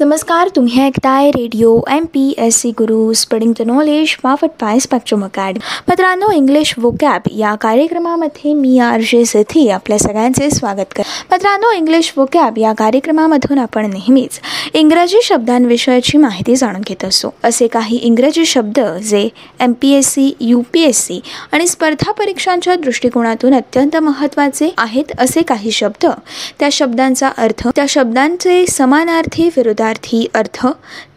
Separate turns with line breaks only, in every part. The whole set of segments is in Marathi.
नमस्कार तुम्ही ऐकताय radio M P S C Guru spreading the knowledge MAFFT पाय स्पॅक्ट्रम अकॅडमी मित्रांनो इंग्लिश वोकॅब या कार्यक्रमामध्ये मी आर जे सेथी आपल्या सगळ्यांचे स्वागत कर मित्रांनो इंग्लिश वोकॅब या कार्यक्रमामधून आपण नेहमीच इंग्रजी शब्दांविषयाची माहिती जाणून घेत असतो असे काही इंग्रजी शब्द जे M P S C U P S C आणि स्पर्धा परीक्षांच्या दृष्टिकोनातून अत्यंत महत्त्वाचे आहेत असे काही शब्द त्या शब्दांचा अर्थ त्या शब्दांचे समानार्थी विरोधात शब्दार्थी अर्थ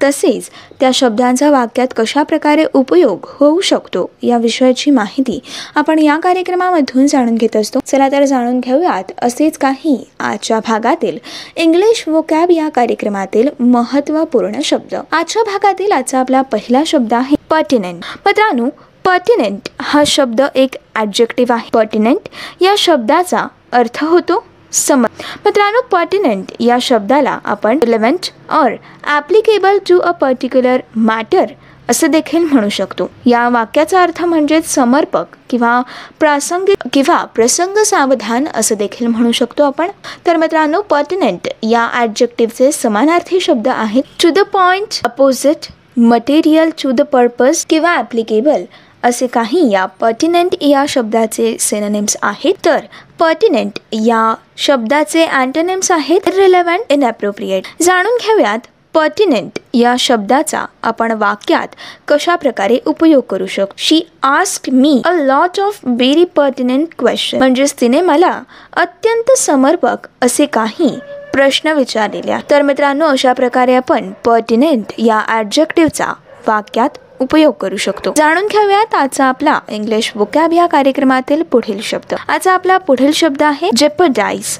तसेच त्या शब्दांचा वाक्यात कशा प्रकारे उपयोग होऊ शकतो या विषयाची माहिती आपण या कार्यक्रमामधून जाणून घेत असतो. चला तर जाणून घेऊयात असेच काही आजच्या भागातील इंग्लिश वोकॅब या कार्यक्रमातील महत्त्वपूर्ण शब्द. आजच्या भागातील आजचा आपला पहिला शब्द आहे पर्टिनेंट मित्रांनो पर्टिनेंट हा शब्द एक ॲडजेक्टिव्ह आहे. पर्टिनेंट या शब्दाचा अर्थ होतो सम मित्रांनो पर्टिनंट या शब्दाला आपण relevant or applicable to a particular matter असं देखील म्हणू शकतो. या वाक्याचा अर्थ म्हणजेच समर्पक किंवा प्रासंगिक किंवा प्रसंग सावधान असं देखील म्हणू शकतो आपण. तर मित्रांनो पर्टिनेंट या ॲडजेक्टिव्हचे समानार्थी शब्द आहेत. To the point apposite material to the purpose किंवा ॲप्लिकेबल असे काही या पर्टिनेंट या शब्दाचे सेननेम्स आहेत. तर पर्टिनेंट या शब्दाचे अँटोनेम्स आहेत. रिलेव्हंट इन अप्रोप्रिएट जाणून घेऊयात पर्टिनेंट या शब्दाचा आपण वाक्यात कशा प्रकारे उपयोग करू शकतो. She ask me a lot of very pertinent question म्हणजेच तिने मला अत्यंत समर्पक असे काही प्रश्न विचारलेल्या तर मित्रांनो अशा प्रकारे आपण पर्टिनेंट या ॲडजेक्टिव्हचा वाक्यात उपयोग करू शकतो. जाणून घेऊयात आजचा आपला इंग्लिश वोकॅब या कार्यक्रमातील पुढील शब्द. आजचा आपला पुढील शब्द आहे जेपडाईज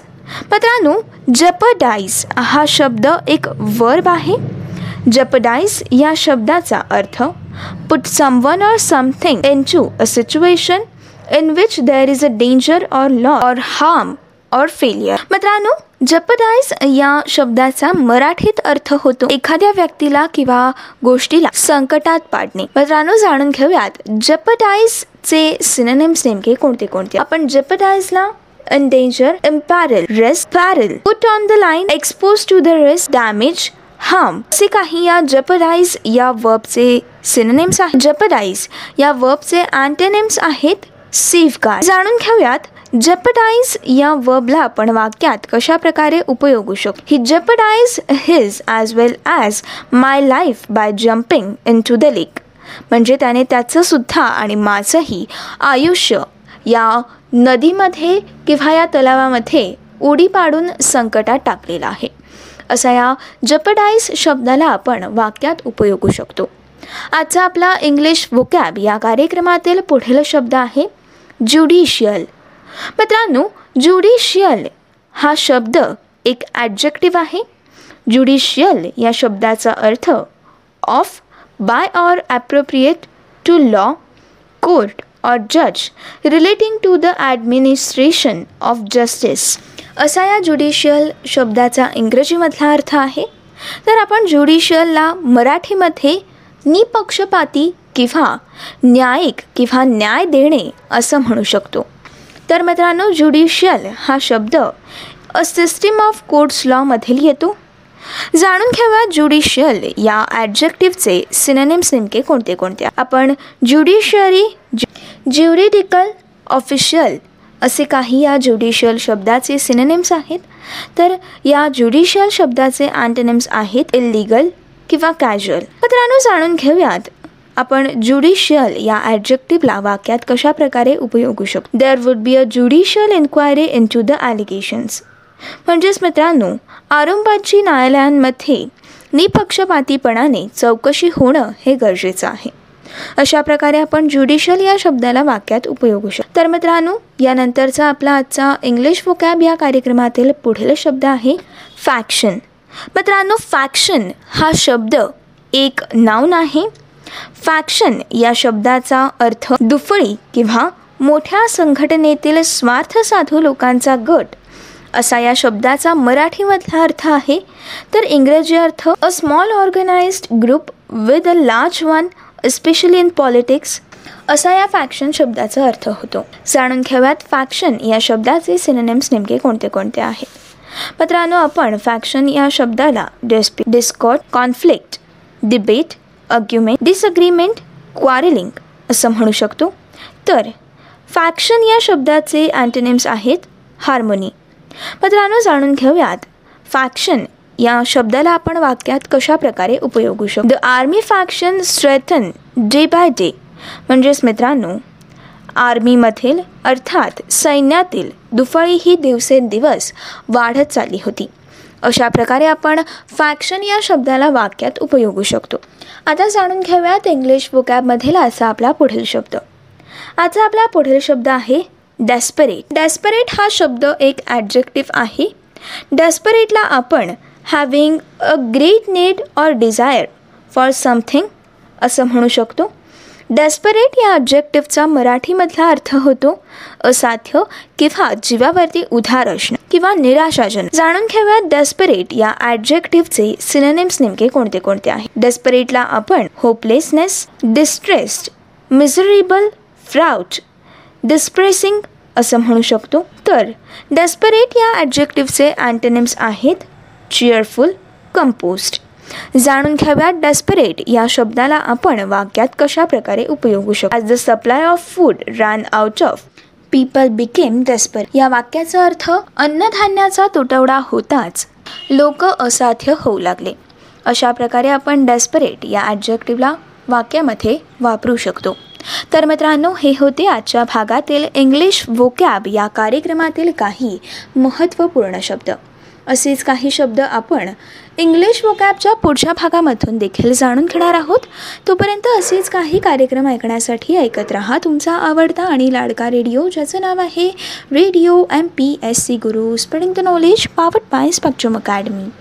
मित्रांनो जपडाईज हा शब्द एक वर्ब आहे. जपडाईज या शब्दाचा अर्थ put someone or something into a situation in which there is a danger or loss or harm or failure मित्रांनो जपडाईज या शब्दाचा मराठीत अर्थ होतो एखाद्या व्यक्तीला किंवा गोष्टीला संकटात पाडणे. मित्रांनो जाणून घेऊयात. जपडाईज चे सिनेम्स नेमके कोणते कोणते? आपण जपडाईजला endanger, imperil, risk, peril, put on the line, exposed to the risk, damage, harm असे काही या जपडाईज या वर्बचे सिनेम्स आहेत. जपडाईज या वर्बचे अँटेनेम्स आहेत सेफ गार्ड जाणून घेऊयात. जपडाईज या वर्बला आपण वाक्यात कशा प्रकारे उपयोगू शकतो? ही jeopardise his as well as my life by jumping into the lake म्हणजे त्याने त्याचं सुद्धा आणि माझंही आयुष्य या नदीमध्ये किंवा या तलावामध्ये उडी पाडून संकटात टाकलेलं आहे. असा या जपडाईज शब्दाला आपण वाक्यात उपयोगू शकतो. आजचा आपला इंग्लिश वोकॅब या कार्यक्रमातील पुढील शब्द आहे ज्युडिशियल मित्रांनो ज्युडिशियल हा शब्द एक ॲडजेक्टिव्ह आहे. ज्युडिशियल या शब्दाचा अर्थ of by or appropriate to law court or जज relating to the administration of justice असा या ज्युडिशियल शब्दाचा इंग्रजीमधला अर्थ आहे. तर आपण ज्युडिशियलला मराठीमध्ये निपक्षपाती किंवा न्यायिक किंवा न्याय देणे असं म्हणू शकतो. तर मित्रांनो ज्युडिशियल हा शब्द अ सिस्टीम ऑफ कोर्ट्स लॉमधील येतो. जाणून घेऊया ज्युडिशियल या ॲडजेक्टिव्हचे सिनेनेम्स नेमके कोणते कोणते. आपण ज्युडिशियरी ज्युरिडिकल ऑफिशियल असे काही या ज्युडिशियल शब्दाचे सिनेनेम्स आहेत. तर या ज्युडिशियल शब्दाचे अँटेनेम्स आहेत इलिगल किंवा कॅज्युअल मित्रांनो जाणून घेऊयात आपण ज्युडिशियल या ॲडजेक्टिव्हला वाक्यात कशा प्रकारे उपयोगू शकतो? There would be a judicial inquiry into the allegations म्हणजेच मित्रांनो आरंभाची न्यायालयांमध्ये निपक्षपातीपणाने चौकशी होणं हे गरजेचं आहे. अशा प्रकारे आपण ज्युडिशियल या शब्दाला वाक्यात उपयोगू शकतो. तर मित्रांनो यानंतरचा आपला आजचा इंग्लिश वोकॅब या कार्यक्रमातील पुढील शब्द आहे फॅक्शन मित्रांनो फॅक्शन हा शब्द एक नाऊन आहे. फॅक्शन या शब्दाचा अर्थ दुफळी किंवा मोठ्या संघटनेतील स्वार्थ साधू लोकांचा गट. असा या शब्दाचा मराठीमधला अर्थ आहे. तर इंग्रजी अर्थ a small organised group with a large one especially in politics असा या फॅक्शन शब्दाचा अर्थ होतो. जाणून घेऊयात फॅक्शन या शब्दाचे सिनेनेम्स नेमके कोणते कोणते आहेत? मित्रांनो आपण फॅक्शन या शब्दाला डिस्पी discord conflict debate argument disagreement quarrelling असं म्हणू शकतो. तर फॅक्शन या शब्दाचे अँटोनिम्स आहेत हार्मोनी मित्रांनो जाणून घेऊयात. फॅक्शन या शब्दाला आपण वाक्यात कशा प्रकारे उपयोगू शकतो? The army faction strengthen day by day म्हणजेच मित्रांनो आर्मीमधील अर्थात सैन्यातील दुफळी ही दिवसेंदिवस वाढत चालली होती. अशा प्रकारे आपण फॅक्शन या शब्दाला वाक्यात उपयोगू शकतो. आता जाणून घेऊयात इंग्लिश बुकॅबमधील असा आपला पुढील शब्द. आता आपला पुढील शब्द आहे डेस्परेट डेस्परेट हा शब्द एक ॲडजेक्टिव्ह आहे. डेस्परेटला आपण having a great need or desire for something असं म्हणू शकतो. डेस्परेट या ऑब्जेक्टिव्हचा मराठीमधला अर्थ होतो असाध्य किंवा जीवावरती उधार असणं किंवा निराशाजनक. जाणून घेऊया डेस्परेट या ॲडजेक्टिव्हचे सिनेनेम्स नेमके कोणते कोणते आहे. डेस्परेटला आपण hopelessness distressed miserable fraught depressing असं म्हणू शकतो. तर डेस्परेट या ॲडजेक्टिव्हचे अँटनिम्स आहेत चिअरफुल कंपोस्ट जाणून घ्याव्या डेस्परेट या शब्दाला आपण वाक्यात कशा प्रकारे उपयोगू शकतो? As the supply of food ran out of people became desperate या वाक्याचा अर्थ अन्नधान्याचा तुटवडा होताच लोक असाध्य होऊ लागले. अशा प्रकारे आपण डेस्परेट या ॲडजेक्टिव्हला वाक्यामध्ये वापरू शकतो. तर मित्रांनो हे होते आजच्या भागातील इंग्लिश वोकॅब या कार्यक्रमातील काही महत्त्वपूर्ण शब्द. असेच काही शब्द आपण इंग्लिश वोकॅबच्या पुढच्या भागामधून देखील जाणून घेणार आहोत. तोपर्यंत असेच काही कार्यक्रम ऐकण्यासाठी ऐकत राहा तुमचा आवडता आणि लाडका रेडिओ ज्याचं नाव आहे radio M P S C Guru spreading the knowledge powered by Spectrum Academy